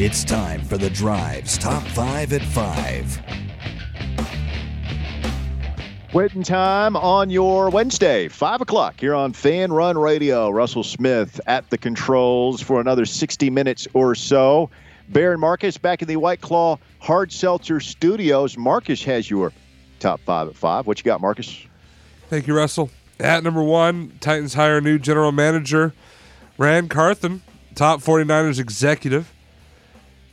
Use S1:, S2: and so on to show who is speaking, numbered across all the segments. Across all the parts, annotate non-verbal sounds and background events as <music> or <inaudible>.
S1: It's time for the Drive's Top 5 at 5.
S2: Waiting time on your Wednesday, 5 o'clock here on Fan Run Radio. Russell Smith at the controls for another 60 minutes or so. Baron Marcus back in the White Claw Hard Seltzer Studios. Marcus has your top five at five. What you got, Marcus?
S3: Thank you, Russell. At number one, Titans hire new general manager Ran Carthon, top 49ers executive.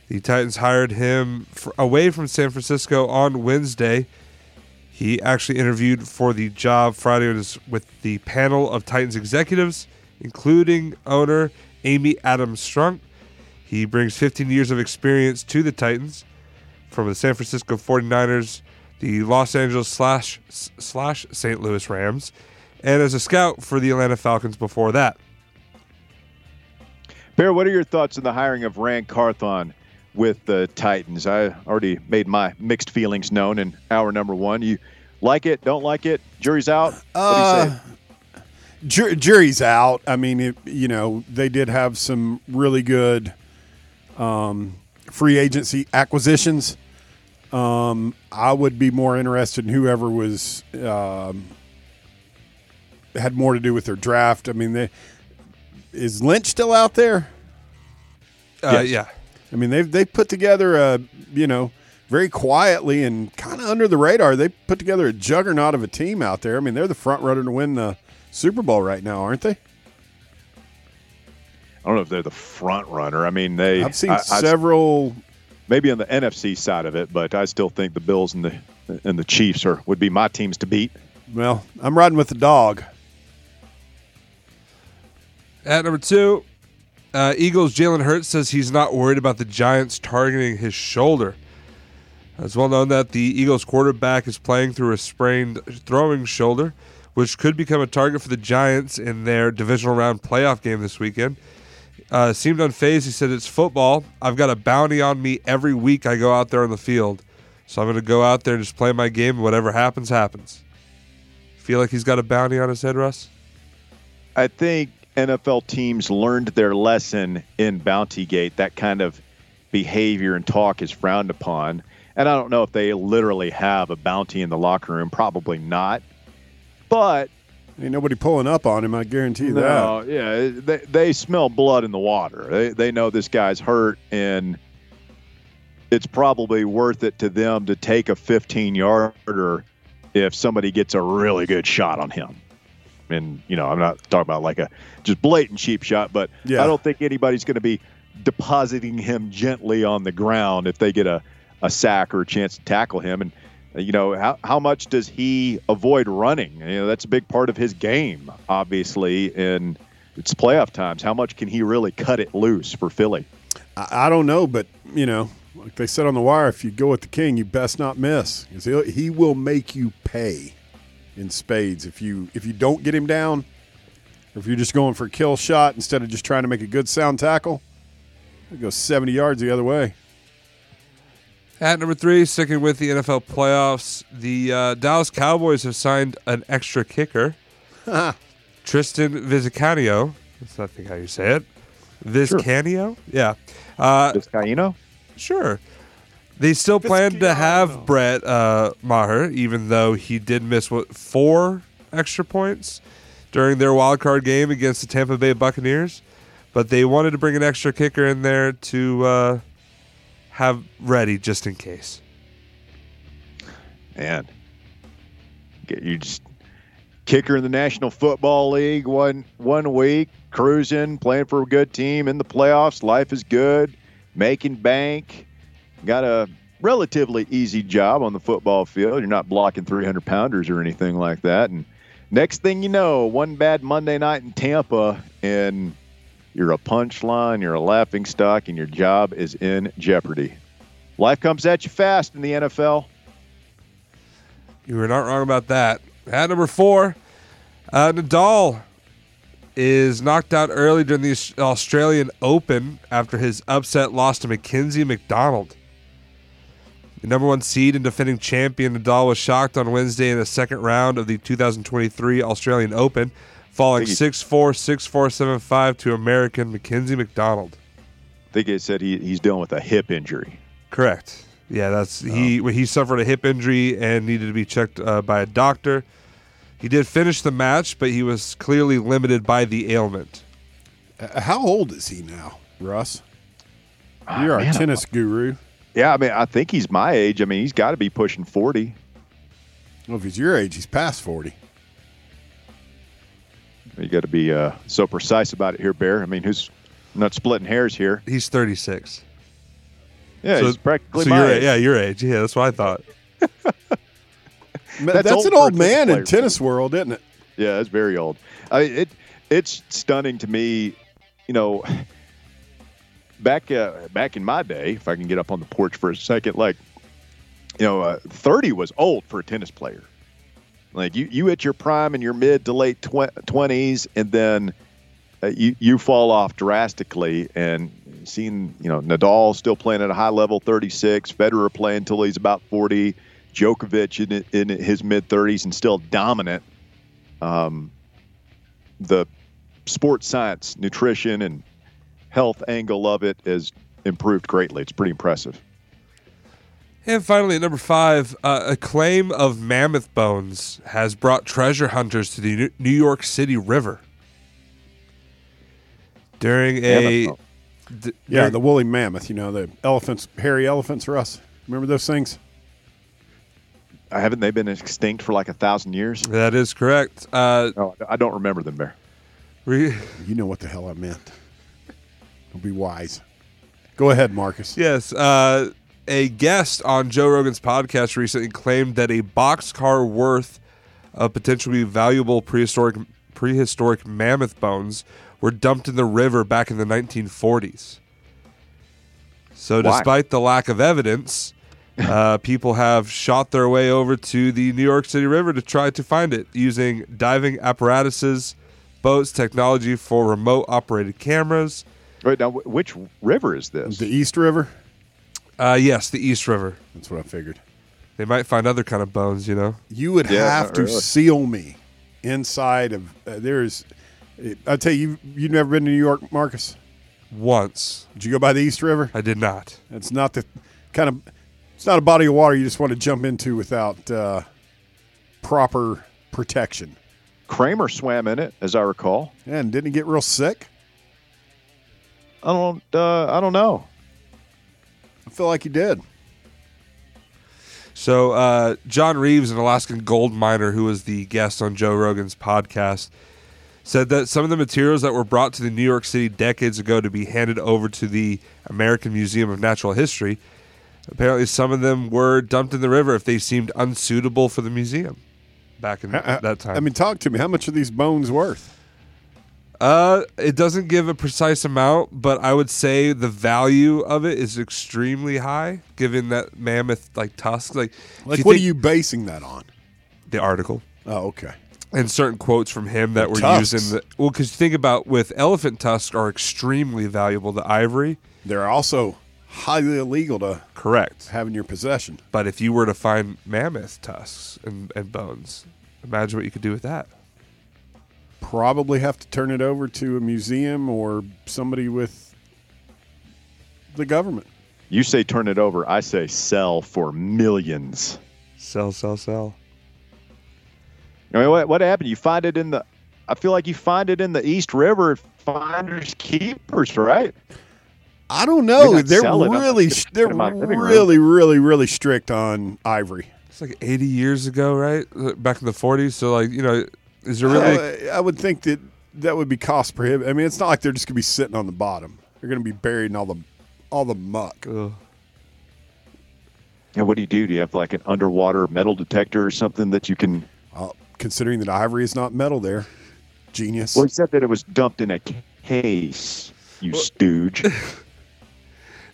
S3: The Titans hired him for, away from San Francisco on Wednesday. He actually interviewed for the job Friday with the panel of Titans executives, including owner Amy Adams Strunk. He brings 15 years of experience to the Titans from the San Francisco 49ers, the Los Angeles slash slash St. Louis Rams, and as a scout for the Atlanta Falcons before that.
S2: Bear, what are your thoughts on the hiring of Ran Carthon with the Titans? I already made my mixed feelings known in hour number one. You like it? Don't like it? Jury's out. Uh,
S4: ju- jury's out. I mean, it, you know, they did have some really good um, free agency acquisitions. Um, I would be more interested in whoever was um, had more to do with their draft. I mean, they, is Lynch still out there?
S3: Uh, yes. Yeah.
S4: I mean, they've they put together a you know very quietly and kind of under the radar. They put together a juggernaut of a team out there. I mean, they're the front runner to win the Super Bowl right now, aren't they?
S2: I don't know if they're the front runner. I mean, they.
S4: I've seen I, several.
S2: I, maybe on the NFC side of it, but I still think the Bills and the and the Chiefs are would be my teams to beat.
S4: Well, I'm riding with the dog.
S3: At number two, uh, Eagles Jalen Hurts says he's not worried about the Giants targeting his shoulder. It's well known that the Eagles quarterback is playing through a sprained throwing shoulder, which could become a target for the Giants in their divisional round playoff game this weekend uh, seemed unfazed. He said, It's football. I've got a bounty on me every week I go out there on the field. So I'm going to go out there and just play my game. And whatever happens, happens. Feel like he's got a bounty on his head, Russ?
S2: I think NFL teams learned their lesson in Bounty Gate. That kind of behavior and talk is frowned upon. And I don't know if they literally have a bounty in the locker room. Probably not. But
S4: Ain't nobody pulling up on him. I guarantee
S2: no, that. Yeah, they, they smell blood in the water. They they know this guy's hurt, and it's probably worth it to them to take a 15 yarder if somebody gets a really good shot on him. And you know, I'm not talking about like a just blatant cheap shot, but yeah. I don't think anybody's going to be depositing him gently on the ground if they get a a sack or a chance to tackle him. And you know how, how much does he avoid running you know that's a big part of his game obviously and it's playoff times how much can he really cut it loose for philly
S4: i, I don't know but you know like they said on the wire if you go with the king you best not miss because he will make you pay in spades if you if you don't get him down or if you're just going for a kill shot instead of just trying to make a good sound tackle it goes 70 yards the other way
S3: at number three, sticking with the NFL playoffs, the uh, Dallas Cowboys have signed an extra kicker, <laughs> Tristan Vizcaino. That's not think how you say it. Vizcaino, sure. yeah.
S2: Uh, Vizcaino,
S3: sure. They still plan to have Brett uh, Maher, even though he did miss what four extra points during their wild card game against the Tampa Bay Buccaneers. But they wanted to bring an extra kicker in there to uh, have ready just in case.
S2: Man, you just kicker in the National Football League one one week, cruising, playing for a good team in the playoffs. Life is good, making bank. Got a relatively easy job on the football field. You're not blocking 300 pounders or anything like that. And next thing you know, one bad Monday night in Tampa, and you're a punchline, you're a laughing stock, and your job is in jeopardy. Life comes at you fast in the NFL.
S3: You were not wrong about that. At number four, uh, Nadal is knocked out early during the Australian Open after his upset loss to Mackenzie McDonald. The number one seed and defending champion Nadal was shocked on Wednesday in the second round of the 2023 Australian Open falling 6 4, 6 4, 7 5 to American Mackenzie McDonald.
S2: I think it said he, he's dealing with a hip injury.
S3: Correct. Yeah, that's he.
S2: Oh.
S3: He suffered a hip injury and needed to be checked uh, by a doctor. He did finish the match, but he was clearly limited by the ailment.
S4: Uh, How old is he now, Russ? You're
S2: Ah, man,
S4: a tennis guru.
S2: Yeah, I mean, I think he's my age. I mean, he's got to be pushing 40.
S4: Well, if he's your age, he's past 40.
S2: You got to be uh, so precise about it here, Bear. I mean, who's not splitting hairs here?
S3: He's 36.
S2: Yeah,
S3: So-
S2: he's practically
S3: so
S2: my
S3: your
S2: age.
S3: yeah, your age. Yeah, that's what I thought. <laughs>
S2: That's
S4: That's,
S2: old
S4: an old man in
S2: player.
S4: tennis world, isn't it?
S2: Yeah, it's very old. I mean, it it's stunning to me. You know, back uh, back in my day, if I can get up on the porch for a second, like you know, uh, thirty was old for a tennis player. Like you, you hit your prime in your mid to late twenties, and then uh, you you fall off drastically. And seeing you know Nadal still playing at a high level, thirty six, Federer playing until he's about forty, Djokovic in, in his mid thirties and still dominant um, the sports science, nutrition, and health angle of it has improved greatly. It's pretty impressive.
S3: And finally, at number five, uh, a claim of mammoth bones has brought treasure hunters to the New- New York City River. During a
S4: Yeah,
S3: during-
S4: the woolly mammoth. You know, the elephants, hairy elephants, Russ. Remember those things?
S2: Haven't they been extinct for like a thousand years?
S3: that is correct. Uh,
S2: No, I don't remember them, Bear.
S3: re-
S4: You know what the hell I meant. Don't be wise. Go ahead, Marcus.
S3: Yes, uh, a guest on Joe Rogan's podcast recently claimed that a boxcar worth of potentially valuable prehistoric prehistoric mammoth bones were dumped in the river back in the 1940s. So,
S2: Why?
S3: despite the lack of evidence, uh, <laughs> people have shot their way over to the New York City River to try to find it using diving apparatuses, boats, technology for remote operated cameras.
S2: Right now, which river is this?
S4: The East River.
S3: Uh, yes, the East River.
S4: That's what I figured.
S3: They might find other kind of bones, you know.
S4: You would
S2: Yeah,
S4: have to
S2: really.
S4: seal me inside of. Uh, there's. I tell you, you've never been to New York, Marcus.
S3: Once
S4: Did you go by the East River?
S3: I did not.
S4: It's not the kind of. It's not a body of water you just want to jump into without uh, proper protection.
S2: Kramer swam in it, as I recall.
S4: And didn't he get real sick?
S2: I don't. Uh, I don't know.
S4: I feel like he did.
S3: So uh, John Reeves, an Alaskan gold miner who was the guest on Joe Rogan's podcast, said that some of the materials that were brought to the New York City decades ago to be handed over to the American Museum of Natural History, apparently some of them were dumped in the river if they seemed unsuitable for the museum back in
S4: Uh,
S3: that time.
S4: I mean, talk to me. How much are these bones worth?
S3: Uh, it doesn't give a precise amount, but I would say the value of it is extremely high, given that mammoth like tusk. Like,
S4: Like, what are you basing that on?
S3: The article
S4: Oh, okay.
S3: and certain quotes from him that were
S4: tusks.
S3: used in the well, because think about with elephant tusks are extremely valuable. The ivory,
S4: They're also highly illegal to
S3: correct.
S4: have in your possession.
S3: But if you were to find mammoth tusks and, and bones, imagine what you could do with that.
S4: Probably have to turn it over to a museum or somebody with the government.
S2: You say turn it over. I say sell for millions.
S3: Sell, sell, sell.
S2: I mean, what, what happened? You find it in the. I feel like you find it in the East River. Finders keepers, right?
S4: I don't
S2: They're
S4: know. They're really, they're
S2: put 'em out in the living room.
S4: really, really, really strict on ivory.
S3: It's like 80 years ago, right? Back in the 40s. So, like, you know, is there really?
S4: I, I would think that that would be cost prohibitive. I mean, it's not like they're just gonna be sitting on the bottom. They're gonna be buried in all the all the muck.
S3: Ugh.
S2: And what do you do? Do you have like an underwater metal detector or something that you can?
S4: Uh, considering that ivory is not metal, there, genius.
S2: Well, he said that it was dumped in a case. You stooge. <laughs>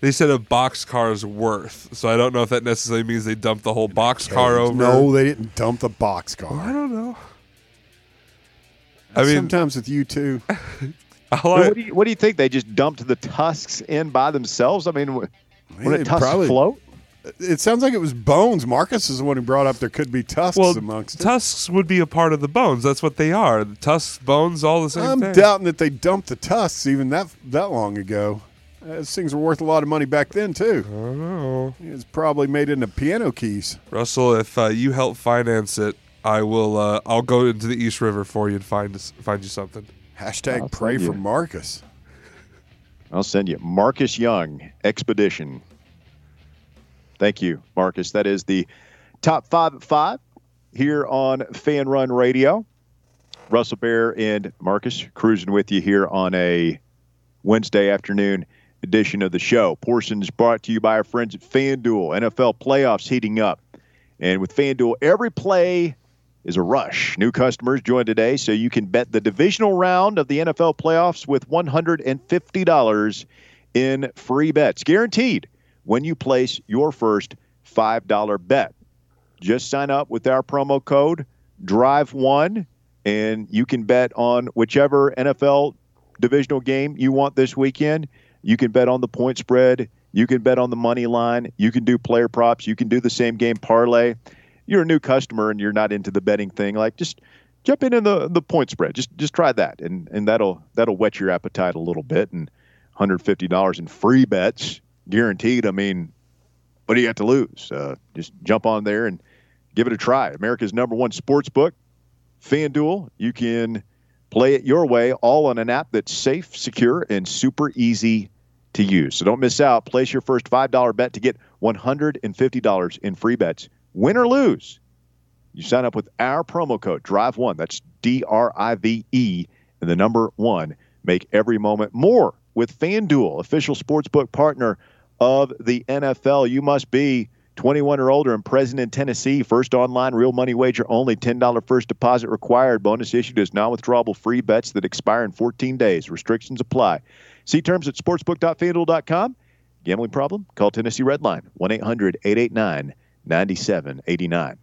S3: They said a boxcar's worth. So I don't know if that necessarily means they dumped the whole box car over.
S4: No, they didn't dump the box car.
S3: I don't know. I mean,
S4: sometimes with you too.
S3: all <laughs> I-
S2: what, do you, what do you think? They just dumped the tusks in by themselves? I mean, wh- when
S4: They
S2: a tusk
S4: probably-
S2: float?
S4: It sounds like it was bones. Marcus is the one who brought up there could be tusks
S3: well,
S4: amongst it.
S3: tusks would be a part of the bones. That's what they are. The tusks, bones, all the same
S4: I'm
S3: thing.
S4: doubting that they dumped the tusks even that that long ago. Those things were worth a lot of money back then too.
S3: I don't know.
S4: It's probably made into piano keys.
S3: Russell, if uh, you help finance it, I will. Uh, I'll go into the East River for you and find find you something.
S4: Hashtag
S2: I'll
S4: pray for
S2: you.
S4: Marcus.
S2: I'll send you Marcus Young Expedition. Thank you, Marcus. That is the top five at five here on Fan Run Radio. Russell Bear and Marcus cruising with you here on a Wednesday afternoon edition of the show. Portions brought to you by our friends at FanDuel. NFL playoffs heating up. And with FanDuel, every play is a rush. New customers join today so you can bet the divisional round of the NFL playoffs with $150 in free bets. Guaranteed when you place your first $5 bet. Just sign up with our promo code DRIVE1 and you can bet on whichever NFL divisional game you want this weekend. You can bet on the point spread. You can bet on the money line. You can do player props. You can do the same game parlay. You're a new customer and you're not into the betting thing. Like just jump in in the the point spread. Just just try that, and and that'll that'll whet your appetite a little bit. And 150 dollars in free bets guaranteed. I mean, what do you have to lose? Uh, just jump on there and give it a try. America's number one sports book, FanDuel. You can play it your way, all on an app that's safe, secure, and super easy to use. So don't miss out. Place your first $5 bet to get $150 in free bets. Win or lose. You sign up with our promo code DRIVE1. That's D R I V E and the number one. Make every moment more with FanDuel, official sportsbook partner of the NFL. You must be 21 or older and present in Tennessee. First online real money wager only. $10 first deposit required. Bonus issued as non withdrawable free bets that expire in 14 days. Restrictions apply. See terms at sportsbook.fanduel.com. Gambling problem? Call Tennessee Redline 1 800 889 9789.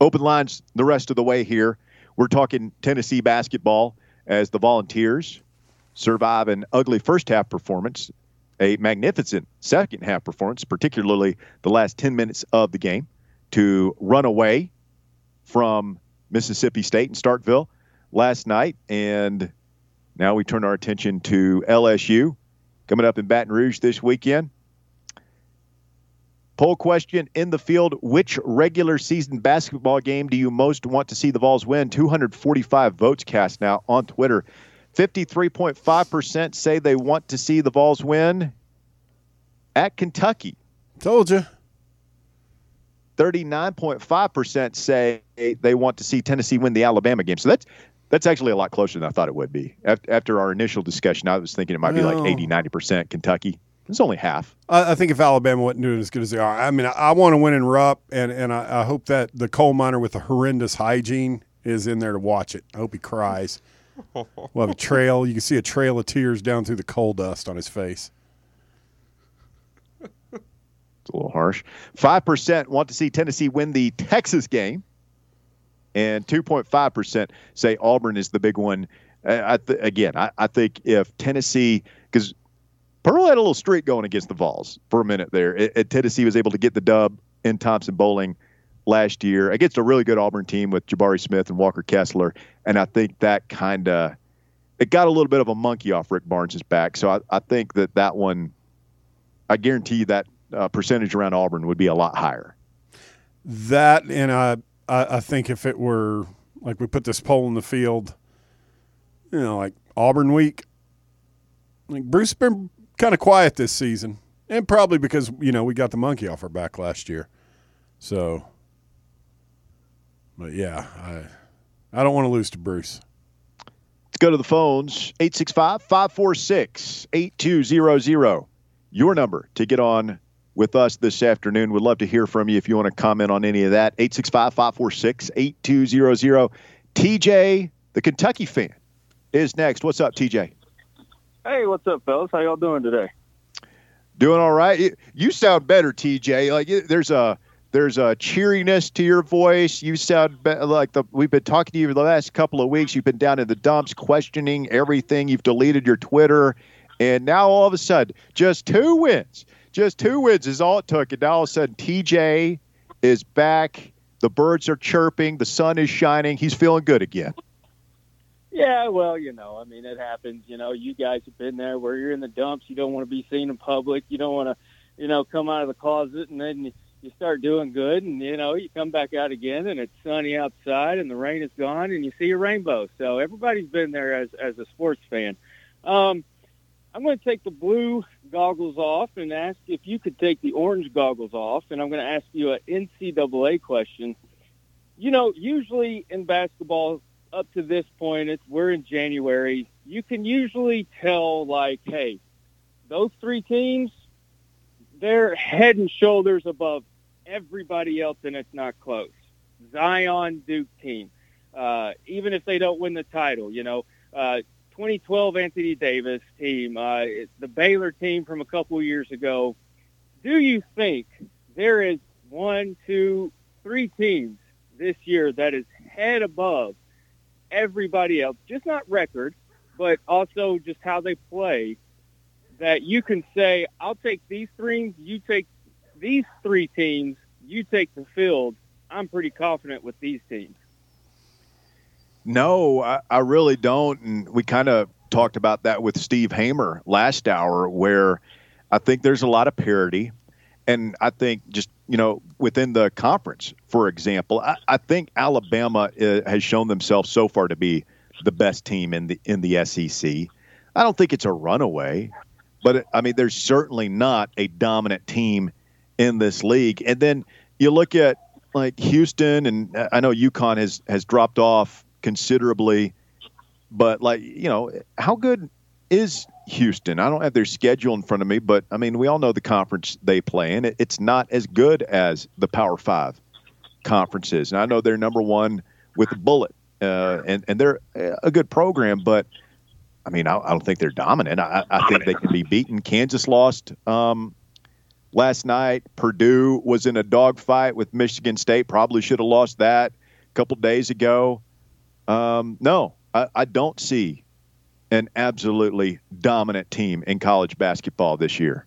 S2: Open lines the rest of the way here. We're talking Tennessee basketball as the Volunteers survive an ugly first half performance, a magnificent second half performance, particularly the last 10 minutes of the game, to run away from Mississippi State and Starkville last night. And now we turn our attention to LSU coming up in Baton Rouge this weekend. Poll question in the field Which regular season basketball game do you most want to see the Vols win? 245 votes cast now on Twitter. 53.5% say they want to see the Vols win at Kentucky.
S4: Told you.
S2: 39.5% say they want to see Tennessee win the Alabama game. So that's that's actually a lot closer than I thought it would be. After our initial discussion, I was thinking it might be like
S4: No.
S2: 80, 90% Kentucky. It's only half.
S4: I, I think if Alabama wasn't doing as good as they are, I mean, I, I want to win in Rupp, and and I, I hope that the coal miner with the horrendous hygiene is in there to watch it. I hope he cries. <laughs> We'll have a trail. You can see a trail of tears down through the coal dust on his face.
S2: It's a little harsh. 5% want to see Tennessee win the Texas game. And 2.5% say Auburn is the big one. Uh, I th- again, I, I think if Tennessee, because Pearl had a little streak going against the Vols for a minute there. It, it- Tennessee was able to get the dub in Thompson-Boling last year against a really good Auburn team with Jabari Smith and Walker Kessler. And I think that kind of it got a little bit of a monkey off Rick Barnes' back. So I, I think that that one, I guarantee you that uh, percentage around Auburn would be a lot higher.
S4: That and I, I I think if it were like we put this poll in the field, you know, like Auburn week, like Bruce been kind of quiet this season, and probably because you know we got the monkey off our back last year, so. But yeah, I I don't want to lose to Bruce.
S2: Let's go to the phones 865 546 8200. Your number to get on with us this afternoon. Would love to hear from you if you want to comment on any of that. 865 546 8200. TJ, the Kentucky fan, is next. What's up, TJ?
S5: Hey, what's up, fellas? How y'all doing today?
S2: Doing all right. You- sound better, TJ. Like there's a there's a cheeriness to your voice. You sound be- like the we've been talking to you the last couple of weeks. You've been down in the dumps, questioning everything. You've deleted your Twitter, and now all of a sudden, just two wins, just two wins is all it took, and now all of a sudden, TJ is back. The birds are chirping. The sun is shining. He's feeling good again.
S5: Yeah, well, you know, I mean, it happens. You know, you guys have been there where you're in the dumps. You don't want to be seen in public. You don't want to, you know, come out of the closet and then you start doing good, and you know, you come back out again, and it's sunny outside, and the rain is gone, and you see a rainbow. So everybody's been there as as a sports fan. Um, I'm going to take the blue goggles off and ask if you could take the orange goggles off, and I'm going to ask you an NCAA question. You know, usually in basketball, up to this point, it's we're in January. You can usually tell, like, hey, those three teams, they're head and shoulders above everybody else, and it's not close. Zion Duke team, uh, even if they don't win the title, you know, uh, 2012 Anthony Davis team, uh, the Baylor team from a couple years ago. Do you think there is one, two, three teams this year that is head above everybody else, just not record, but also just how they play, that you can say, I'll take these three, you take these three teams, you take the field. I'm pretty confident with these teams.
S2: No, I, I really don't. And we kind of talked about that with Steve Hamer last hour, where I think there's a lot of parity. And I think just, you know, within the conference, for example, I, I think Alabama uh, has shown themselves so far to be the best team in the in the SEC. I don't think it's a runaway, but I mean, there's certainly not a dominant team in this league. And then you look at like Houston, and I know UConn has has dropped off considerably, but like you know, how good is Houston? I don't have their schedule in front of me, but I mean, we all know the conference they play in. it's not as good as the Power Five conferences, and I know they're number one with a bullet, uh, and and they're a good program, but. I mean, I, I don't think they're dominant. I, I, think they can be beaten. Kansas lost um, last night. Purdue was in a dogfight with Michigan State. Probably should have lost that a couple days ago. Um, no, I, I don't see an absolutely dominant team in college basketball this year.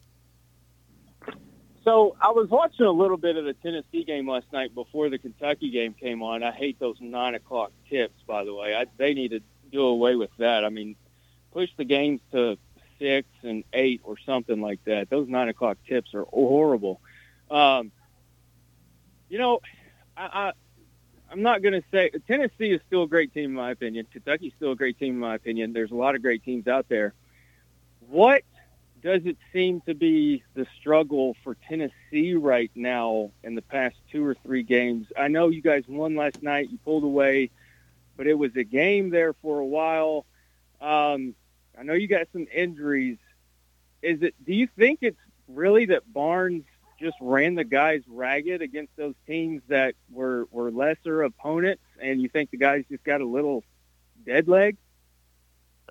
S5: So I was watching a little bit of the Tennessee game last night before the Kentucky game came on. I hate those nine o'clock tips, by the way. I, they need to do away with that. I mean, push the games to six and eight or something like that. Those nine o'clock tips are horrible. Um, you know, I, I I'm not going to say Tennessee is still a great team in my opinion. Kentucky's still a great team in my opinion. There's a lot of great teams out there. What does it seem to be the struggle for Tennessee right now in the past two or three games? I know you guys won last night. You pulled away, but it was a game there for a while. Um, I know you got some injuries. Is it? Do you think it's really that Barnes just ran the guys ragged against those teams that were were lesser opponents, and you think the guys just got a little dead leg?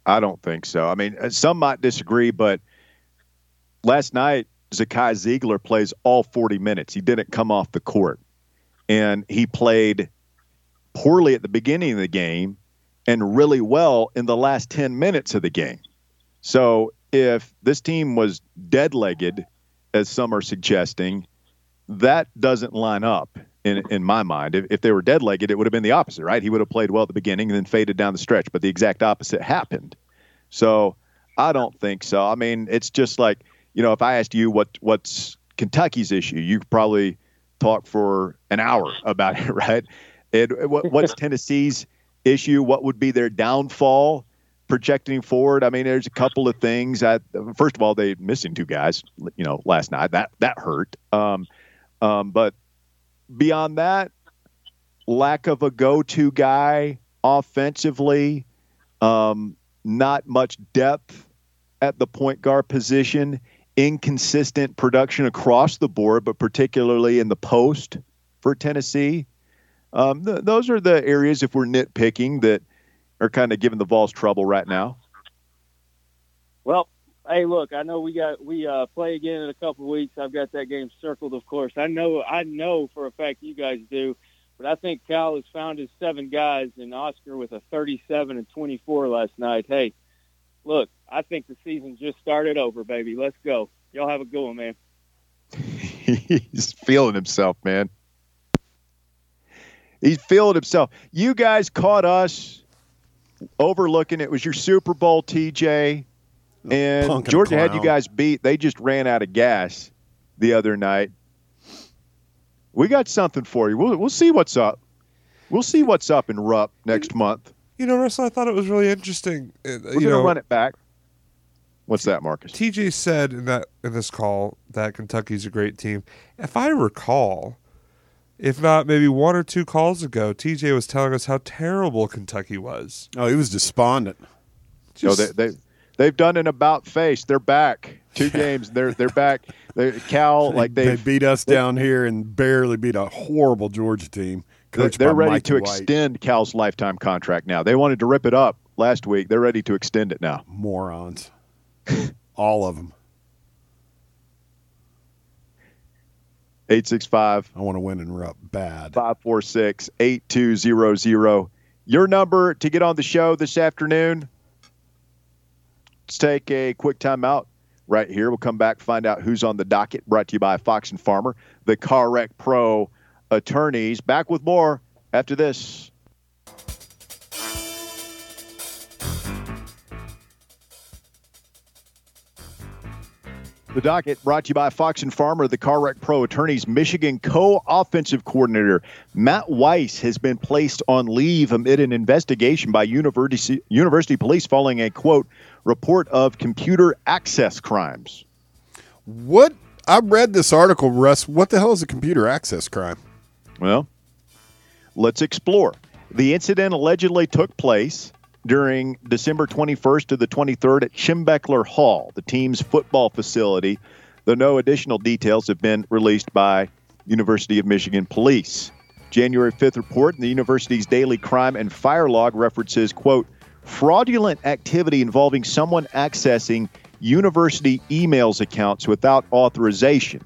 S2: I don't think so. I mean, uh, some might disagree, but last night Zakai Zeigler plays all 40 minutes. He didn't come off the court, and he played poorly at the beginning of the game and really well in the last 10 minutes of the game. So if this team was dead legged, as some are suggesting, that doesn't line up in, in my mind. If, if they were dead legged, it would have been the opposite, right? He would have played well at the beginning and then faded down the stretch, but the exact opposite happened. So I don't think so. I mean, it's just like, you know, if I asked you what what's Kentucky's issue, you could probably talk for an hour about it, <laughs> right? And what, what's <laughs> Tennessee's issue? What would be their downfall? Projecting forward, I mean, there's a couple of things. That, first of all, they missing two guys, you know, last night. That that hurt. Um, um, but beyond that, lack of a go-to guy offensively, um, not much depth at the point guard position, inconsistent production across the board, but particularly in the post for Tennessee. Um, th- those are the areas, if we're nitpicking, that are kind of giving the Vols trouble right now.
S5: Well, hey, look, I know we got we uh, play again in a couple of weeks. I've got that game circled, of course. I know I know for a fact you guys do, but I think Cal has found his seven guys, and Oscar with a 37 and 24 last night. Hey, look, I think the season just started over, baby. Let's go. Y'all have a good one, man. <laughs>
S2: He's feeling himself, man. He's feeling himself. You guys caught us overlooking it was your Super Bowl, TJ, and
S4: punk and a
S2: Georgia had you guys beat. They just ran out of gas the other night. We got something for you. We'll, we'll see what's up. We'll see what's up in Rupp next month.
S3: You know, Russell, I thought it was really interesting. uh,
S2: We're
S3: you
S2: gonna
S3: know,
S2: run it back. What's that, Marcus?
S3: TJ said in that in this call that Kentucky's a great team. If I recall, if not maybe one or two calls ago, TJ was telling us how terrible Kentucky was.
S4: Oh, he was despondent.
S2: No,
S3: oh,
S2: they, they they've done an about face. They're back. Two games. They're they're back. They, Cal like
S4: they
S2: they
S4: beat us down here and barely beat a horrible Georgia team.
S2: they're, they're ready
S4: Mikey
S2: to
S4: White.
S2: extend Cal's lifetime contract now. They wanted to rip it up last week. They're ready to extend it now.
S4: morons, <laughs> all of them.
S2: 865
S4: I want to win and Rupp bad.
S2: 546 8200. Your number to get on the show this afternoon. Let's take a quick time out right here. We'll come back, find out who's on the docket. Brought to you by Fox and Farmer, the Car Wreck Pro attorneys. Back with more after this. The docket brought to you by Fox and Farmer, the Car Wreck Pro Attorneys, Michigan co-offensive coordinator Matt Weiss has been placed on leave amid an investigation by university university police following a quote report of computer access crimes.
S4: What? I read this article, Russ. What the hell is a computer access crime?
S2: Well, let's explore. The incident allegedly took place during December 21st to the 23rd at Schembechler Hall, the team's football facility, though no additional details have been released by University of Michigan police. January 5th report in the university's daily crime and fire log references, quote, fraudulent activity involving someone accessing university emails accounts without authorization.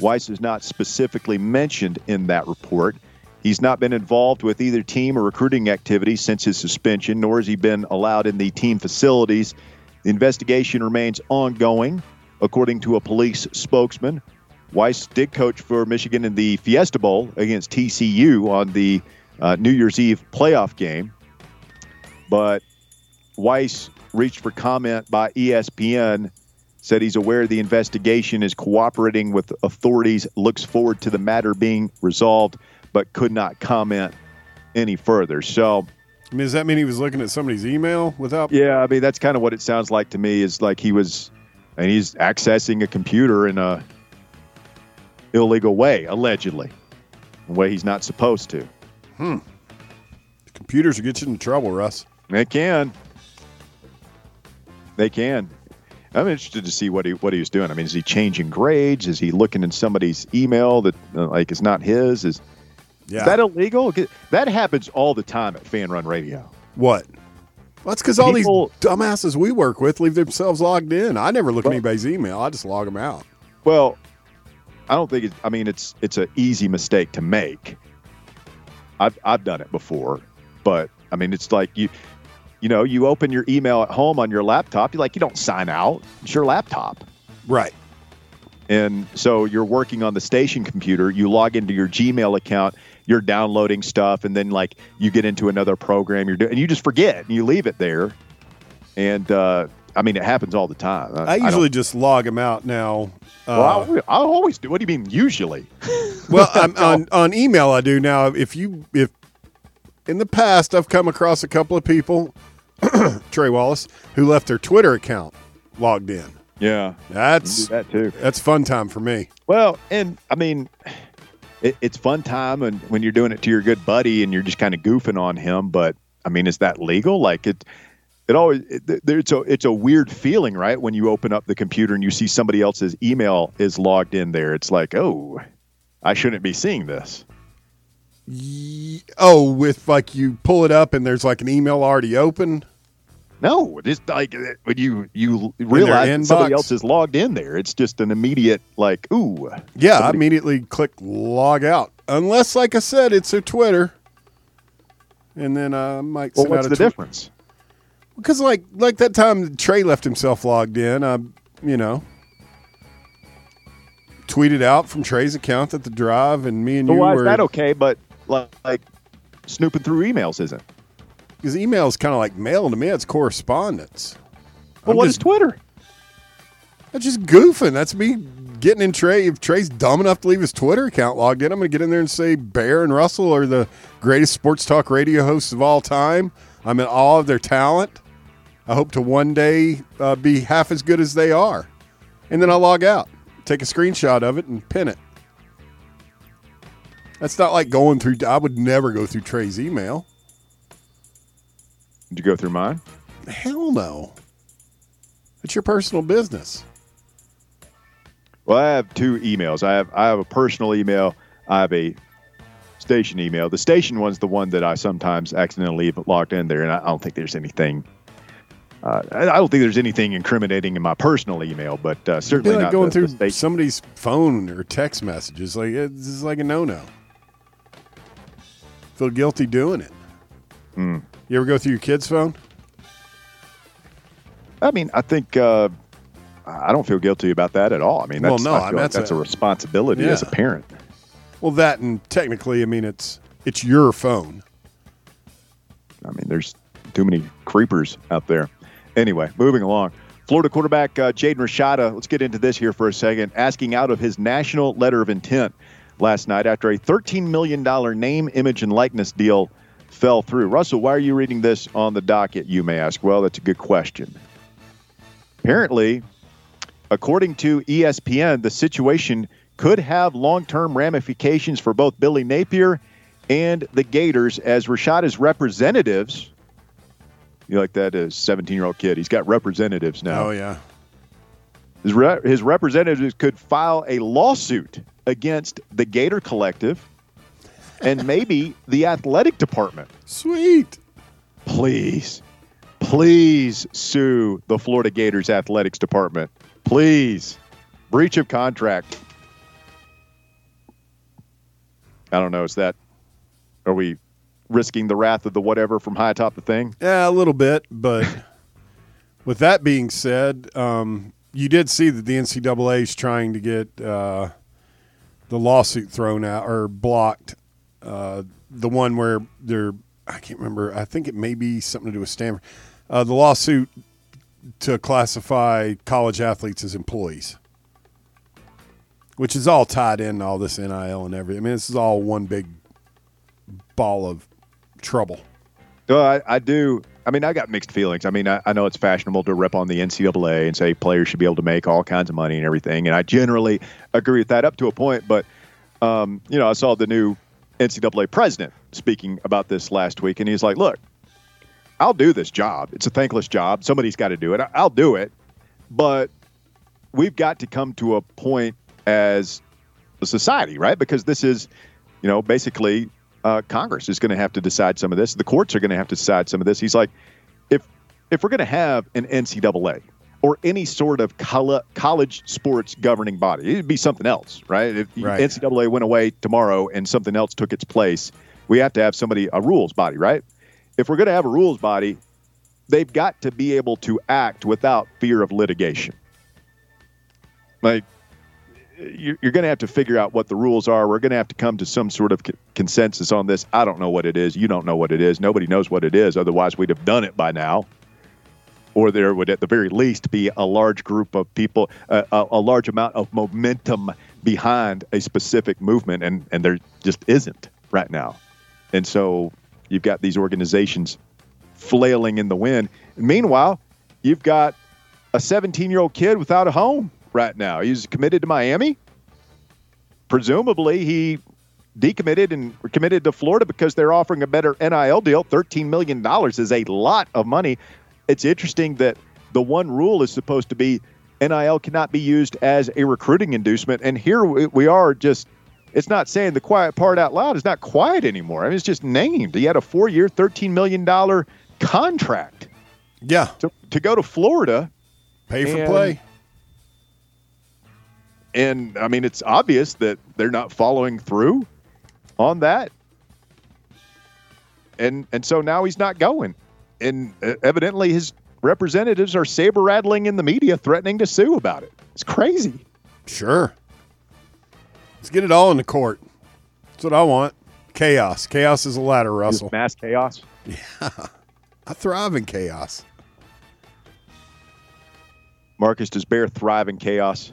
S2: Weiss is not specifically mentioned in that report. He's not been involved with either team or recruiting activities since his suspension, nor has he been allowed in the team facilities. The investigation remains ongoing, according to a police spokesman. Weiss did coach for Michigan in the Fiesta Bowl against TCU on the uh, New Year's Eve playoff game, but Weiss reached for comment by ESPN said he's aware the investigation is cooperating with authorities, looks forward to the matter being resolved, but could not comment any further. So,
S4: I mean, does that mean he was looking at somebody's email without?
S2: yeah, I mean, that's kind of what it sounds like to me is like he was, and he's accessing a computer in a illegal way, allegedly, a way he's not supposed to. Hmm.
S4: Computers will get you in trouble, Russ.
S2: They can. They can. I'm interested to see what he what he was doing. I mean, is he changing grades? Is he looking in somebody's email that uh, like is not his? Is,
S4: Yeah.
S2: is that illegal? 'Cause That happens all the time at Fan Run Radio.
S4: what? Well, that's because all these dumbasses we work with leave themselves logged in. I never look at anybody's email. I just log them out.
S2: Well, I don't think it's. I mean, it's it's an easy mistake to make. I've I've done it before, but I mean, it's like you, you know, you open your email at home on your laptop. You like you don't sign out. It's your laptop.
S4: Right.
S2: And so you're working on the station computer, you log into your Gmail account, you're downloading stuff, and then like you get into another program, you're doing, and you just forget and you leave it there. And uh, I mean, it happens all the time.
S4: I
S2: don't-
S4: usually just log them out now. Uh,
S2: well, I, I always do. What do you mean usually? <laughs>
S4: well, on on email I do now. If you if in the past I've come across a couple of people, <clears throat> Trey Wallace, who left their Twitter account logged in.
S2: Yeah,
S4: That's
S2: that too.
S4: that's fun time for me.
S2: Well, and I mean, it, it's fun time, and when you're doing it to your good buddy, and you're just kind of goofing on him. But I mean, is that legal? Like it, it always it, it's a it's a weird feeling, right? When you open up the computer and you see somebody else's email is logged in there, it's like, oh, I shouldn't be seeing this.
S4: Oh, with like you pull it up and there's like an email already open.
S2: No, just like uh, when you you realize that somebody else is logged in there, it's just an immediate like, ooh,
S4: Yeah, I
S2: Somebody-
S4: immediately click log out. Unless, like I said, it's a Twitter, and then I might
S2: well, what's the
S4: tweet.
S2: difference?
S4: Because like like that time Trey left himself logged in, I you know tweeted out from Trey's account that the drive and me and you
S2: why
S4: were
S2: is that okay? But like, like snooping through emails isn't.
S4: Because email is kind of like mail to me. It's correspondence.
S2: Well,
S4: I'm
S2: what
S4: just,
S2: is Twitter?
S4: That's just goofing. That's me getting in Trey. If Trey's dumb enough to leave his Twitter account logged in, I'm going to get in there and say Bear and Russell are the greatest sports talk radio hosts of all time. I'm in awe of their talent. I hope to one day uh, be half as good as they are. And then I'll log out, take a screenshot of it, and pin it. That's not like going through, I would never go through Trey's email.
S2: Did you go through mine?
S4: Hell no. It's your personal business.
S2: Well, I have two emails. I have I have a personal email. I have a station email. The station one's the one that I sometimes accidentally leave logged in there, and I don't think there's anything. Uh, I don't think there's anything incriminating in my personal email, but uh, certainly
S4: like
S2: not
S4: going
S2: the,
S4: through
S2: the
S4: somebody's phone or text messages. Like it's like a no no. Feel guilty doing it.
S2: Hmm.
S4: You ever go through your kid's phone?
S2: I mean, I think uh, I don't feel guilty about that at all. I mean,
S4: Well,
S2: that's,
S4: no,
S2: I
S4: I mean,
S2: like
S4: that's
S2: that's,
S4: a-
S2: a, responsibility as a parent.
S4: Well, that and technically, I mean, it's it's your phone.
S2: I mean, there's too many creepers out there. Anyway, moving along. Florida quarterback uh, Jaden Rashada, let's get into this here for a second, asking out of his national letter of intent last night after a $13 million name, image, and likeness deal fell through. Russell, why are you reading this on the docket, you may ask? Well, that's a good question. Apparently, according to ESPN, the situation could have long term ramifications for both Billy Napier and the Gators as Rashada's representatives. You like that uh, as 17 year old kid? He's got representatives now.
S4: Oh yeah.
S2: His, re- his representatives could file a lawsuit against the Gator Collective and maybe the athletic department.
S4: Sweet.
S2: Please, please sue the Florida Gators athletics department. Please. Breach of contract. I don't know. Is that, are we risking the wrath of the whatever from high atop the thing?
S4: Yeah, a little bit, but <laughs> with that being said, um, you did see that the NCAA is trying to get uh, the lawsuit thrown out or blocked. Uh, the one where they're, I can't remember. I think it may be something to do with Stanford. Uh, the lawsuit to classify college athletes as employees, which is all tied in all this NIL and everything. I mean, this is all one big ball of trouble.
S2: No, I, I do. I mean, I got mixed feelings. I mean, I, I know it's fashionable to rip on the NCAA and say players should be able to make all kinds of money and everything, and I generally agree with that up to a point. But um, you know, I saw the new NCAA president speaking about this last week, and he's like, "Look, I'll do this job. It's a thankless job. Somebody's got to do it. I'll do it, but we've got to come to a point as a society, right? Because this is, you know, basically uh, Congress is going to have to decide some of this. The courts are going to have to decide some of this. He's like, if if we're going to have an NCAA or any sort of college sports governing body, it'd be something else, right? If
S4: Right.
S2: NCAA went away tomorrow and something else took its place, we have to have somebody a rules body, right? If we're going to have a rules body, they've got to be able to act without fear of litigation. Like you're, you're going to have to figure out what the rules are. We're going to have to come to some sort of consensus on this. I don't know what it is. You don't know what it is. Nobody knows what it is. Otherwise, we'd have done it by now. Or there would, at the very least, be a large group of people, uh, a, a large amount of momentum behind a specific movement, and, and there just isn't right now. And so you've got these organizations flailing in the wind. Meanwhile, you've got a 17 year old kid without a home right now. He's committed to Miami. Presumably, he decommitted and committed to Florida because they're offering a better NIL deal. $13 million is a lot of money. It's interesting that the one rule is supposed to be NIL cannot be used as a recruiting inducement. And here we are just, it's not saying the quiet part out loud. It's not quiet anymore. I mean, it's just named. He had a four year, $13 million contract
S4: Yeah,
S2: to, to go to Florida.
S4: pay for
S2: And-
S4: play.
S2: And I mean, it's obvious that they're not following through on that. And and so now he's not going. And uh, evidently his representatives are saber rattling in the media, threatening to sue about it. It's crazy.
S4: Sure. Let's get it all in the court. That's what I want. Chaos. Chaos is a ladder, Russell.
S2: Mass chaos. <laughs> Yeah.
S4: I thrive in chaos.
S2: Marcus, does Bear thrive in chaos?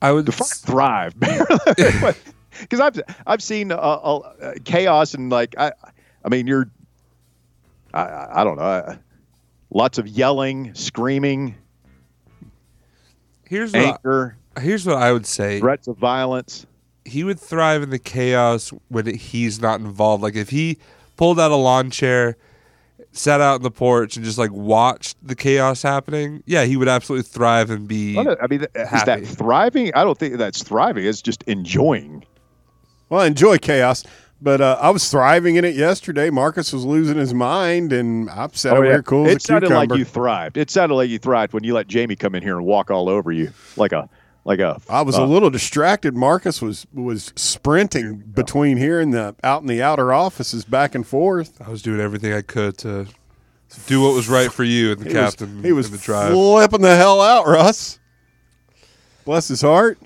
S3: I would
S2: Define thrive, Bear. <laughs> Because I've I've seen uh, uh, chaos and like I, I mean you're, I I I don't know, lots of yelling, screaming,
S3: here's what
S2: anger,
S3: I, here's what I would say.
S2: threats of violence.
S3: He would thrive in the chaos when he's not involved. Like if he pulled out a lawn chair, sat out on the porch, and just like watched the chaos happening. Yeah, he would absolutely thrive and be.
S2: I don't- I mean, is that thriving? I don't think that's thriving. It's just enjoying.
S4: Well, I enjoy chaos, but uh, I was thriving in it yesterday. Marcus was losing his mind, and I sat over here cool as
S2: Oh, It
S4: a
S2: sounded
S4: cucumber.
S2: like you thrived. It sounded like you thrived when you let Jamie come in here and walk all over you like a like a.
S4: I was
S2: uh,
S4: a little distracted. Marcus was was sprinting between here and the out in the outer offices, back and forth.
S3: I was doing everything I could to do what was right for you and the
S4: He
S3: captain.
S4: was, he was
S3: the drive.
S4: flipping the hell out, Russ. Bless his heart.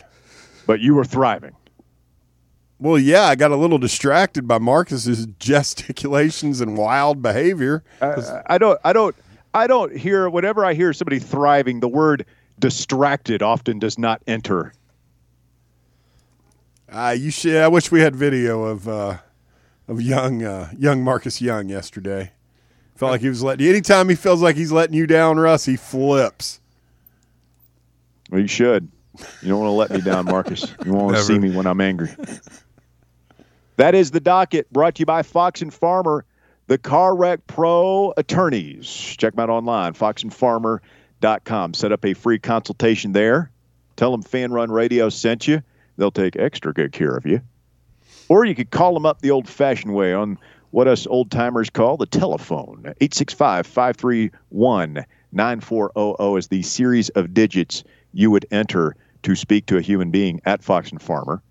S2: But you were thriving.
S4: Well, yeah, I got a little distracted by Marcus's <laughs> gesticulations and wild behavior.
S2: I, I don't. I don't. I don't hear. Whenever I hear somebody thriving, the word distracted often does not enter.
S4: Uh, you should. I wish we had video of uh, of young uh, young Marcus Young yesterday. Felt like he was letting. Anytime he feels like he's letting you down, Russ, he flips.
S2: Well, you should. You don't want to let me down, Marcus. You want to
S3: Never.
S2: see me when I'm angry. That is the docket brought to you by Fox and Farmer, the Car Wreck Pro attorneys. Check them out online, foxandfarmer.com. Set up a free consultation there. Tell them Fan Run Radio sent you. They'll take extra good care of you. Or you could call them up the old fashioned way on what us old timers call the telephone. 865 531 9400 is the series of digits you would enter to speak to a human being at Fox and Farmer.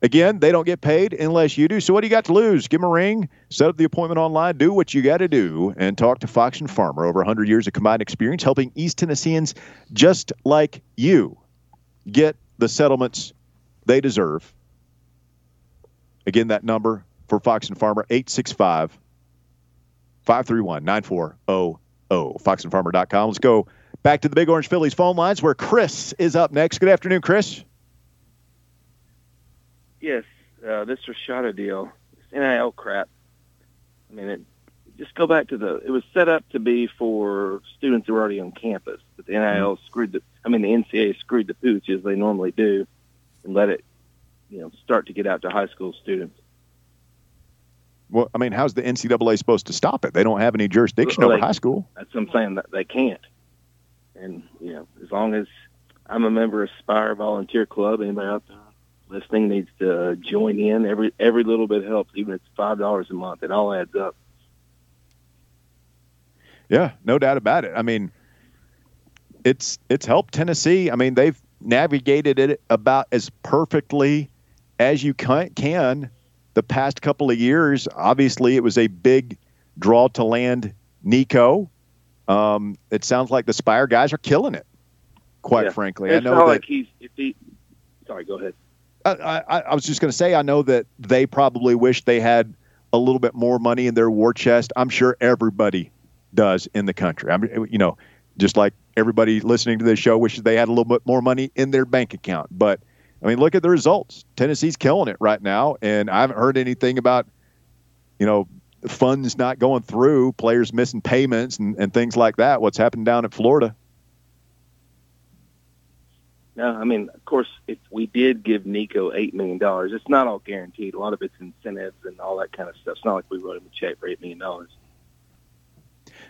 S2: Again, they don't get paid unless you do. So what do you got to lose? Give them a ring, set up the appointment online, do what you got to do, and talk to Fox and Farmer. Over 100 years of combined experience helping East Tennesseans just like you get the settlements they deserve. Again, that number for Fox and Farmer, 865 531 9400. FoxandFarmer.com. Let's go back to the Big Orange Phillies phone lines where Chris is up next. Good afternoon, Chris.
S6: Yes, uh, this Rashada deal, this NIL crap. I mean, it, just go back to the. It was set up to be for students who are already on campus, but the NIL screwed the. I mean, the NCAA screwed the pooch as they normally do, and let it, you know, start to get out to high school students.
S2: Well, I mean, how's the NCAA supposed to stop it? They don't have any jurisdiction
S6: Well,
S2: over
S6: they-
S2: high school.
S6: That's what I'm saying. That they can't. And you know, as long as I'm a member of Spyre Volunteer Club, anybody out there listening needs to join in. Every every little bit helps, even if it's five dollars a month. It all adds up.
S2: Yeah, no doubt about it. I mean, it's it's helped Tennessee. I mean, they've navigated it about as perfectly as you can, can the past couple of years. Obviously, it was a big draw to land Nico. Um, it sounds like the Spyre guys are killing it. Quite
S6: Yeah.
S2: frankly,
S6: it's
S2: I know that.
S6: like he's if he. Sorry, go ahead.
S2: I, I, I was just going to say, I know that they probably wish they had a little bit more money in their war chest. I'm sure everybody does in the country. I mean, you know, just like everybody listening to this show wishes they had a little bit more money in their bank account. But I mean, look at the results. Tennessee's killing it right now, and I haven't heard anything about, you know, funds not going through, players missing payments, and, and things like that. What's happened down in Florida?
S6: No, I mean, of course, if we did give Nico eight million dollars, it's not all guaranteed. A lot of it's incentives and all that kind of stuff. It's not like we wrote him a check for eight million dollars.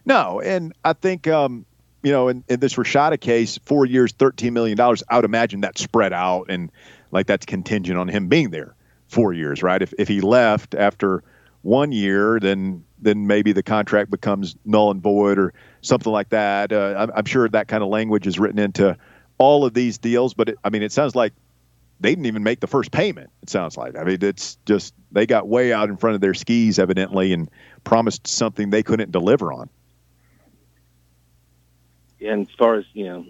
S2: No, and I think um, you know, in, in this Rashada case, four years, thirteen million dollars. I would imagine that's spread out, and like that's contingent on him being there four years, right? If if he left after one year, then then maybe the contract becomes null and void or something like that. Uh, I'm, I'm sure that kind of language is written into all of these deals, but it, I mean, it sounds like they didn't even make the first payment. It sounds like. I mean, it's just they got way out in front of their skis, evidently, and promised something they couldn't deliver on.
S6: And as far as you know,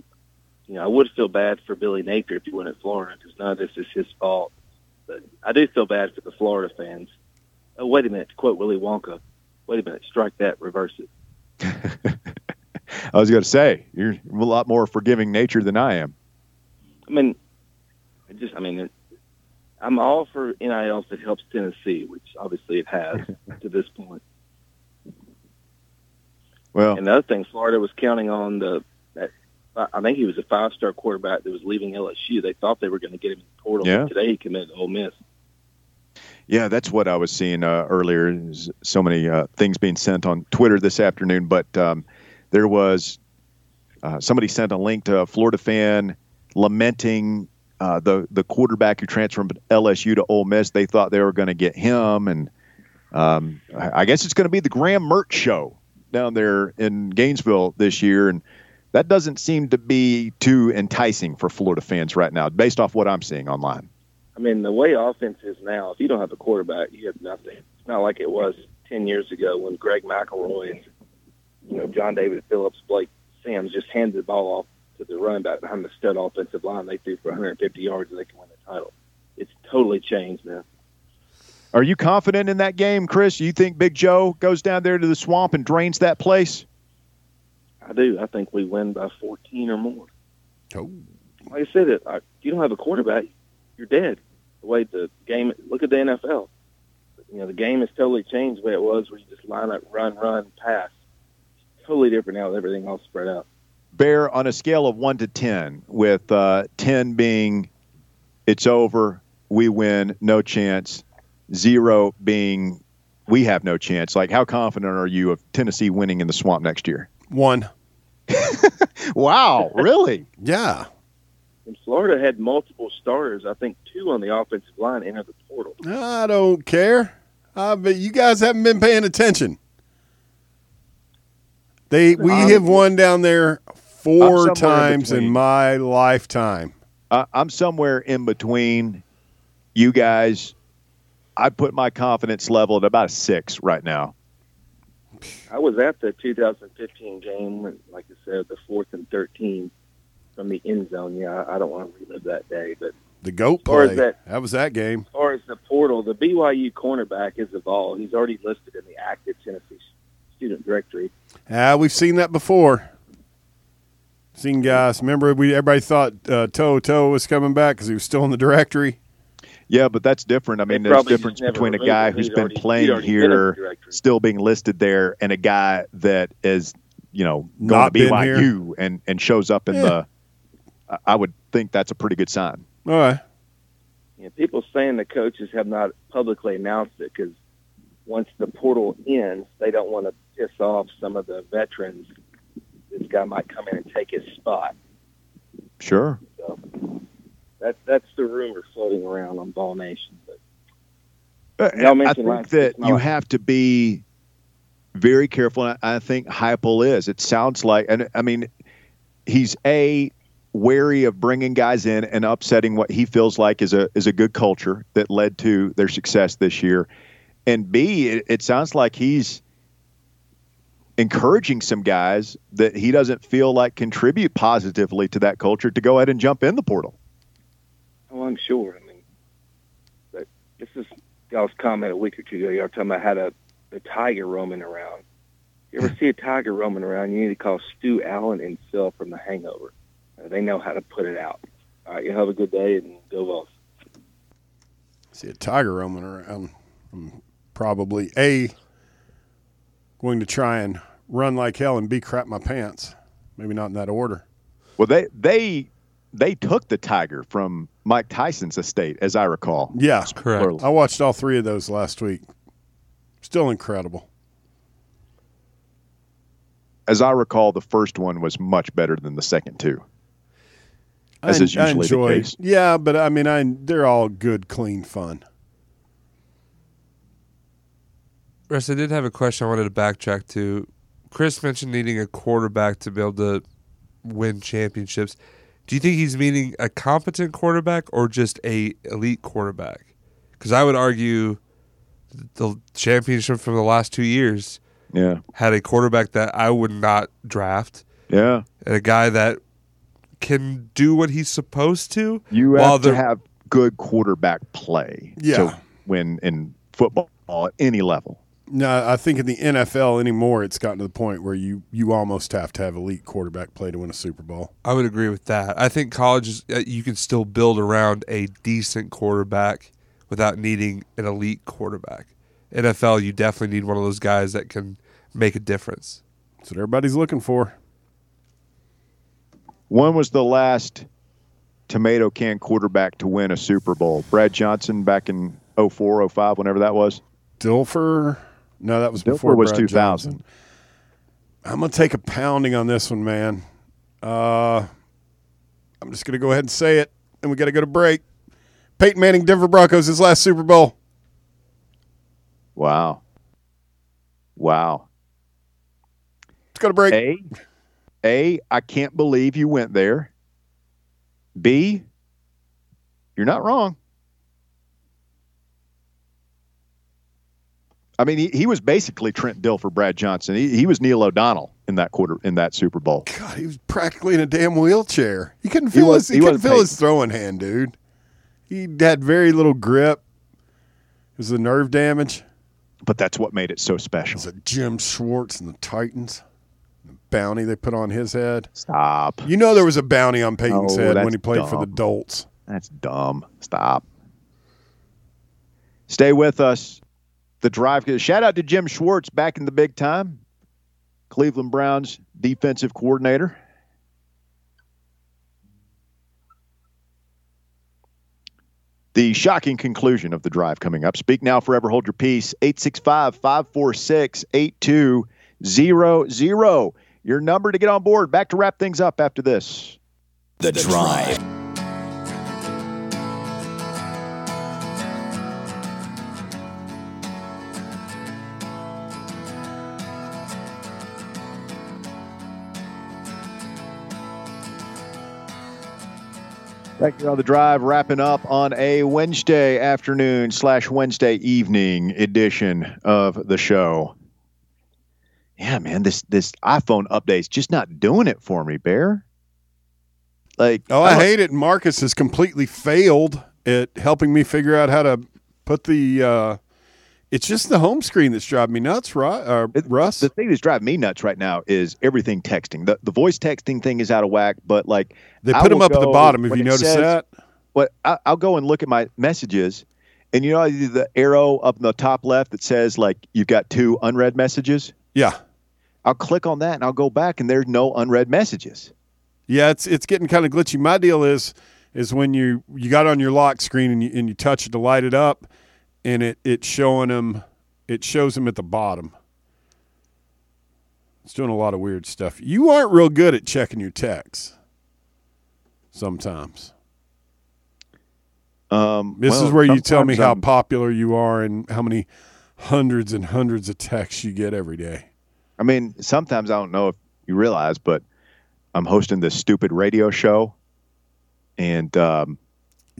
S6: you know, I would feel bad for Billy Napier if he went at Florida because none of this is his fault. But I do feel bad for the Florida fans. Oh, wait a minute. To quote Willy Wonka, wait a minute, strike that, reverse it. <laughs> <laughs>
S2: I was going to say you're a lot more forgiving nature than I am.
S6: I mean, I just, I mean, I'm all for NILs that helps Tennessee, which obviously it has <laughs> to this point.
S2: Well,
S6: And the other thing, Florida was counting on the that I think he was a five star quarterback that was leaving LSU. They thought they were going to get him in the portal.
S2: Yeah.
S6: Today he committed to Ole Miss.
S2: Yeah, that's what I was seeing uh, earlier. So many uh, things being sent on Twitter this afternoon, but um, there was uh, somebody sent a link to a Florida fan lamenting uh, the the quarterback who transferred from LSU to Ole Miss. They thought they were going to get him, and um, I guess it's going to be the Graham Mertz show down there in Gainesville this year, and that doesn't seem to be too enticing for Florida fans right now, based off what I'm seeing online.
S6: I mean, the way offense is now, if you don't have a quarterback, you have nothing. It's not like it was ten years ago when Greg McElroy and you know John David Phillips, Blake Sims just handed the ball off to the running back behind the stud offensive line. They threw for 150 yards and they can win the title. It's totally changed now.
S2: Are you confident in that game, Chris? You think Big Joe goes down there to the swamp and drains that place?
S6: I do. I think we win by 14 or more.
S4: Oh.
S6: Like I said, it. I, if you don't have a quarterback, you're dead. The way the game. Look at the NFL. You know, the game has totally changed the way it was, where you just line up, run, run, pass. It's totally different now with everything all spread out.
S2: Bear on a scale of one to ten, with uh, ten being it's over, we win, no chance, zero being we have no chance. Like, how confident are you of Tennessee winning in the swamp next year?
S4: One. <laughs>
S2: Wow, really? <laughs>
S4: Yeah.
S6: And Florida had multiple starters. I think two on the offensive line entered the portal.
S4: I don't care. I bet you guys haven't been paying attention. They we
S6: Um,
S4: have won down there four
S2: somewhere in
S4: times in my lifetime.
S2: I, I'm somewhere in between you guys. I put my confidence level at about a six right now.
S6: I was at the 2015 game, when, like I said, the fourth and 13 from the end zone. Yeah, I I don't want to relive that day. But
S4: The goat
S6: Or is
S4: play.
S6: that-
S4: that was that game.
S6: as far as the portal, the BYU cornerback is evolved. He's already listed in the active Tennessee student directory.
S4: Ah, we've seen that before. Seen guys. Remember, we everybody thought uh, Toe Toe was coming back because he was still in the directory.
S2: Yeah, but that's different. I mean, there's a difference between a guy who's been
S6: already-
S2: playing
S6: already been
S2: here, still being listed there, and a guy that is, you know, going
S4: Not
S2: to
S4: been
S2: BYU and and shows up in
S4: Yeah.
S2: the. I- I would think that's a pretty good sign.
S4: All right.
S6: You know, people saying the coaches have not publicly announced it because once the portal ends, they don't want to piss off some of the veterans. This guy might come in and take his spot.
S2: Sure.
S6: So that that's the rumor floating around on Vol Nation. But
S2: Uh, I think that you
S6: Mike.
S2: have to be very careful. and I I think Heupel is. It sounds like, and I mean, he's a wary of bringing guys in and upsetting what he feels like is a is a good culture that led to their success this year, and B, it, it sounds like he's encouraging some guys that he doesn't feel like contribute positively to that culture to go ahead and jump in the portal.
S6: oh, I'm sure. I mean, this is y'all's comment a week or two ago. Y'all were talking about how the the tiger roaming around. You ever see a tiger roaming around? You need to call Stu Alan and Phil from The Hangover. Uh, they know how to put it out. All right, you have a good day and go Vols.
S4: See a tiger roaming around. I'm probably a going to try and run like hell and be crap my pants. Maybe not in that order.
S2: Well, they they they took the tiger from Mike Tyson's estate, as I recall.
S4: Yeah,
S3: Correct.
S2: Plural.
S4: I watched all three of those last week. Still incredible.
S2: As I recall, the first one was much better than the second two. As
S4: I,
S2: is usually
S4: I
S2: the case.
S4: Yeah, but I mean, I they're all good, clean fun.
S3: Russ, I did have a question I wanted to backtrack to. Chris mentioned needing a quarterback to be able to win championships. Do you think he's meaning a competent quarterback or just a elite quarterback? Because I would argue the championship from the last two years
S2: Yeah,
S3: had a quarterback that I would not draft
S2: yeah.
S3: and a guy that can do what he's supposed to.
S2: You
S3: While
S2: have to have good quarterback play.
S4: Yeah.
S2: To win in football at any level.
S4: No, I think in the NFL anymore, it's gotten to the point where you you almost have to have elite quarterback play to win a Super Bowl.
S3: I would agree with that. I think college is, uh, you can still build around a decent quarterback without needing an elite quarterback. NFL, you definitely need one of those guys that can make a difference.
S4: That's what everybody's looking for.
S2: When was the last tomato can quarterback to win a Super Bowl? Brad Johnson back in 04, 05, whenever that was.
S4: Dilfer. No, that was
S2: Dilfer
S4: before
S2: was
S4: Brad
S2: 2000.
S4: Johnson. I'm gonna take a pounding on this one, man. Uh, I'm just gonna go ahead and say it, and we got to go to break. Peyton Manning, Denver Broncos, his last Super Bowl.
S2: Wow. Wow.
S4: Let's go to break.
S2: A, A, I can't believe you went there. B, you're not wrong. I mean, he, he was basically Trent Dilfer, for Brad Johnson. He, he was Neil O'Donnell in that quarter in that Super Bowl.
S4: God, he was practically in a damn wheelchair. He couldn't
S2: He
S4: feel
S2: was-
S4: his he,
S2: he
S4: couldn't feel his throwing hand, dude. He had very little grip. It was the nerve damage.
S2: But that's what made it so special.
S4: It was a Jim Schwartz and the Titans. The bounty they put on his head.
S2: Stop.
S4: You know there was a bounty on Peyton's
S2: No,
S4: head when he played for the
S2: dumb.
S4: Dolts.
S2: That's dumb. Stop. Stay with us. The drive. Shout out to Jim Schwartz back in the big time. Cleveland Browns defensive coordinator. The shocking conclusion of the drive coming up. Speak now, forever hold your peace. 865 546 8200. Your number to get on board. Back to wrap things up after this.
S1: The Drive.
S2: Back here on the drive, wrapping up on a Wednesday afternoon slash Wednesday evening edition of the show. Yeah, man, this this iPhone update's just not doing it for me, Bear. Like,
S4: Oh, I
S2: don't-
S4: hate it. Marcus has completely failed at helping me figure out how to put the. Uh, it's just the home screen that's driving me nuts, right? Uh, Russ.
S2: The thing that's driving me nuts right now is everything texting. The the voice texting thing is out of whack, but like
S4: they put them
S2: will
S4: up at the bottom. Have
S2: when
S4: you
S2: it
S4: noticed
S2: says-
S4: that?
S2: what I, I'll go and look at my messages, and you know the arrow up in the top left that says like you've got two unread messages.
S4: Yeah.
S2: I'll click on that and I'll go back and there's no unread messages.
S4: Yeah, it's it's getting kind of glitchy. My deal is is when you you got on your lock screen and you and you touch it to light it up, and it it's showing them it shows them at the bottom. It's doing a lot of weird stuff. You aren't real good at checking your texts. Sometimes
S2: Um,
S4: this
S2: well,
S4: is where you tell me how
S2: I'm-
S4: popular you are and how many hundreds and hundreds of texts you get every day.
S2: I mean, sometimes I don't know if you realize, but I'm hosting this stupid radio show, and um,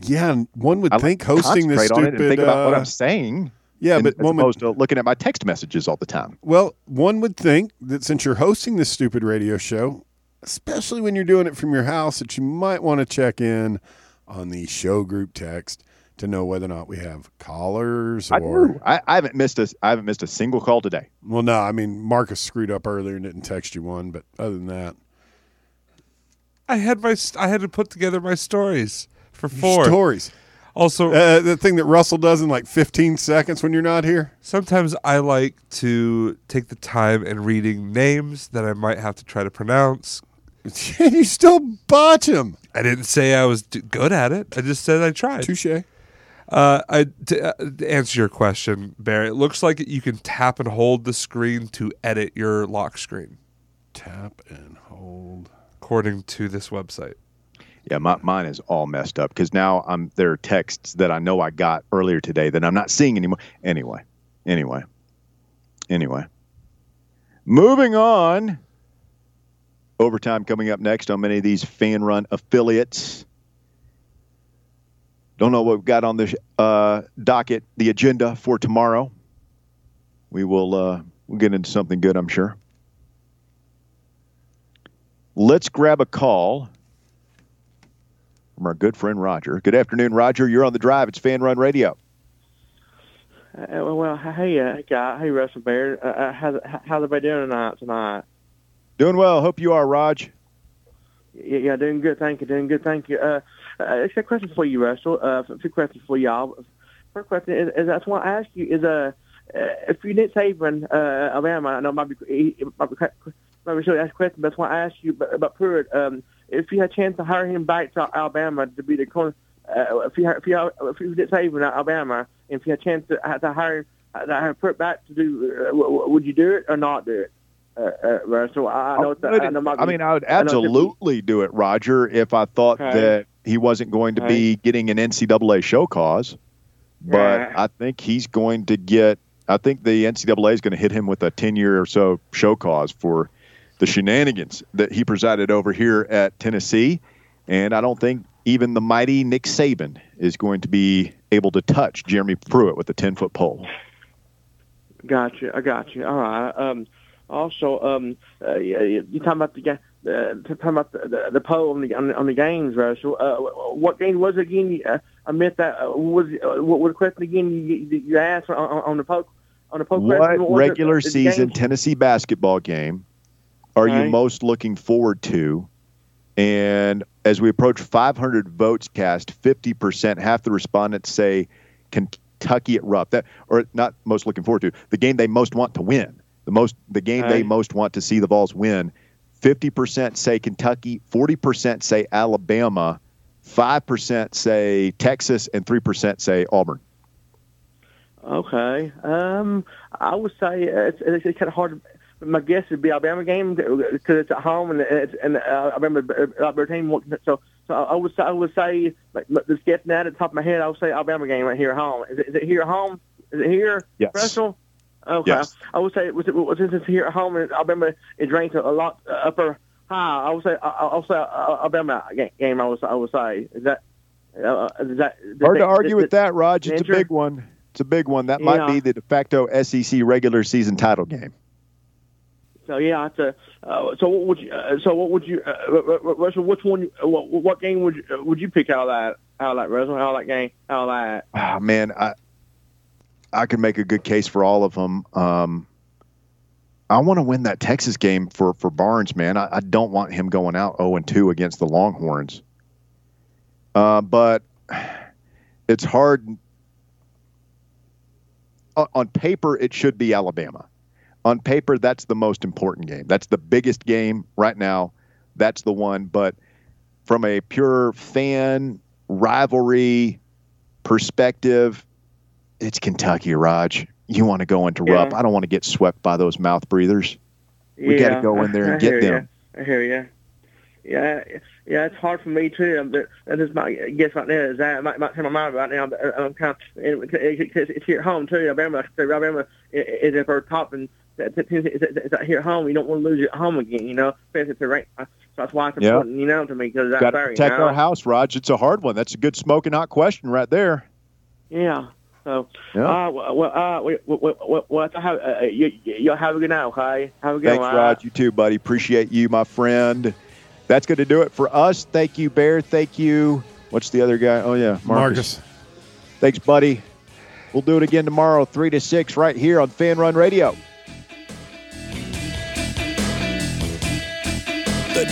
S4: Yeah, and one would
S2: I
S4: think hosting this
S2: concentrate on it
S4: stupid.
S2: and think about what
S4: uh,
S2: I'm saying.
S4: yeah,
S2: and-
S4: but
S2: as
S4: one would
S2: opposed to looking at my text messages all the time.
S4: Well, one would think that since you're hosting this stupid radio show, especially when you're doing it from your house, that you might want to check in on the show group text to know whether or not we have callers
S2: I,
S4: or
S2: do. I, I haven't missed a I haven't missed a single call today.
S4: well no, I mean Marcus screwed up earlier and didn't text you one, but other than that,
S3: I had my I had to put together my stories for four.
S4: stories.
S3: Also,
S4: Uh, the thing that Russell does in like 15 seconds when you're not here.
S3: sometimes I like to take the time and reading names that I might have to try to pronounce.
S4: and <laughs> you still botch him.
S3: I didn't say I was d- good at it. I just said I tried.
S4: Touche.
S3: Uh, I, to, uh, to answer your question, Barry, it looks like you can tap and hold the screen to edit your lock screen,
S4: Tap and hold.
S3: according to this website.
S2: Yeah, my, mine is all messed up because now I'm there are texts that I know I got earlier today that I'm not seeing anymore. Anyway, anyway, anyway. Moving on. Overtime coming up next on many of these fan run affiliates. Don't know what we've got on the uh, docket, the agenda for tomorrow. We will uh, we'll get into something good, I'm sure. Let's grab a call from our good friend Roger. Good afternoon, Roger. You're on the drive. It's Fan Run Radio.
S7: Uh, well, hey, uh, guy, hey, Russell Bear. Uh, uh, how's how's everybody doing tonight? Tonight?
S2: Doing well. Hope you are, Raj.
S7: Yeah, yeah, doing good. Thank you. Doing good. Thank you. Uh, uh, a question for you, Russell. Uh, a few questions for y'all. First question is, is that's what I ask you is uh, uh if you Nick Saban, uh, Alabama, I know it might be it might be, might be to ask a question, but that's why I asked you about, about Pruitt. Um, if you had a chance to hire him back to Alabama to be the corner, uh, if you if you if you Nick Saban Alabama, if you had a chance to, to hire to hire Pruitt back to do, uh, would you do it or not do it? Uh, uh, Russell, I, I know.
S2: I,
S7: I, know
S2: I mean, I would absolutely do it, Roger, if I thought
S7: Okay.
S2: that he wasn't going to be getting an NCAA show cause. But
S7: Yeah.
S2: I think he's going to get. I think the NCAA is going to hit him with a ten-year or so show cause for the shenanigans that he presided over here at Tennessee, and I don't think even the mighty Nick Saban is going to be able to touch Jeremy Pruitt with a ten-foot pole.
S7: Gotcha. I got you. All right. Um, also, um, uh, you, you talking about the ga- uh, talking about the, the, the poll on the on on the games, Russell. Uh, what game was it again? Uh, I meant that. Uh, was uh, what was the question again? You, you you asked on, on the poll on the poll
S2: What
S7: question. was it?
S2: regular
S7: Uh,
S2: season? Tennessee basketball game are you most looking forward to? And as we approach 500 votes cast, 50%, half the respondents say Kentucky at Rupp. That or not most looking forward to the game they most want to win. The most the game they most want to see the Vols win. 50% say Kentucky, 40% say Alabama, 5% say Texas, and 3% say Auburn.
S7: Okay. Um, I would say it's, it's, it's kind of hard. My guess would be Alabama game because it's at home and it's and uh, Alabama Alabama team. won't- So so I would say I would say like just guessing at the top of my head, I would say Alabama game right here at home. Is it, is it here at home? Is it here?
S2: Yes.
S7: Russell? Okay.
S2: Yes.
S7: I would say was it was since it's here at home and Alabama is ranked a lot uh, upper high. I would say I, I would say uh, Alabama game. I would I would say is that. Uh, is that
S2: Hard to argue with that, Raj. It's a big one. It's a big one. That might
S7: Yeah.
S2: be the de facto SEC regular season title game.
S7: So yeah, it's a, uh, so what would you? Uh, so what would you? Uh, Ru- Ru- Russell, which one? What, what game would you, uh, would you pick out of that? Out of that, Russell? Out of that game? Out of that?
S2: Ah, man, I I could make a good case for all of them. Um, I want to win that Texas game for for Barnes, man. I, I don't want him going out zero and two against the Longhorns. Uh, but it's hard. On paper, it should be Alabama. On paper, that's the most important game. That's the biggest game right now. That's the one. But from a pure fan rivalry perspective, it's Kentucky, Raj. You want to go into
S7: Yeah.
S2: Rupp. I don't want to get swept by those mouth breathers. We gotta go in there and
S7: I
S2: get them.
S7: Ya. I hear you. Yeah, yeah, it's hard for me too. But that is my guess right now. Is that I might, might turn my mind right now? But I'm kind of it's, it's here at home too. Alabama, Alabama is at our top, and it's, it's, it's out here at home. You don't want to lose it at home again. You know, especially if it's rank. So that's why it's
S2: Yeah.
S7: important. You know, to me because that's
S2: Got to protect
S7: you know?
S2: our house, Raj. It's a hard one. That's a good smoking hot question right there.
S7: Yeah. So,
S2: Yeah.
S7: uh, well, well, uh, well, well, well, well have, uh, you, you have a good night, okay? Have a good
S2: Thanks,
S7: one.
S2: Raj. You too, buddy. Appreciate you, my friend. That's going to do it for us. Thank you, Bear. Thank you. What's the other guy? Oh, yeah, Marcus.
S4: Marcus.
S2: Thanks, buddy. We'll do it again tomorrow, 3 to 6, right here on Fan Run Radio.
S1: The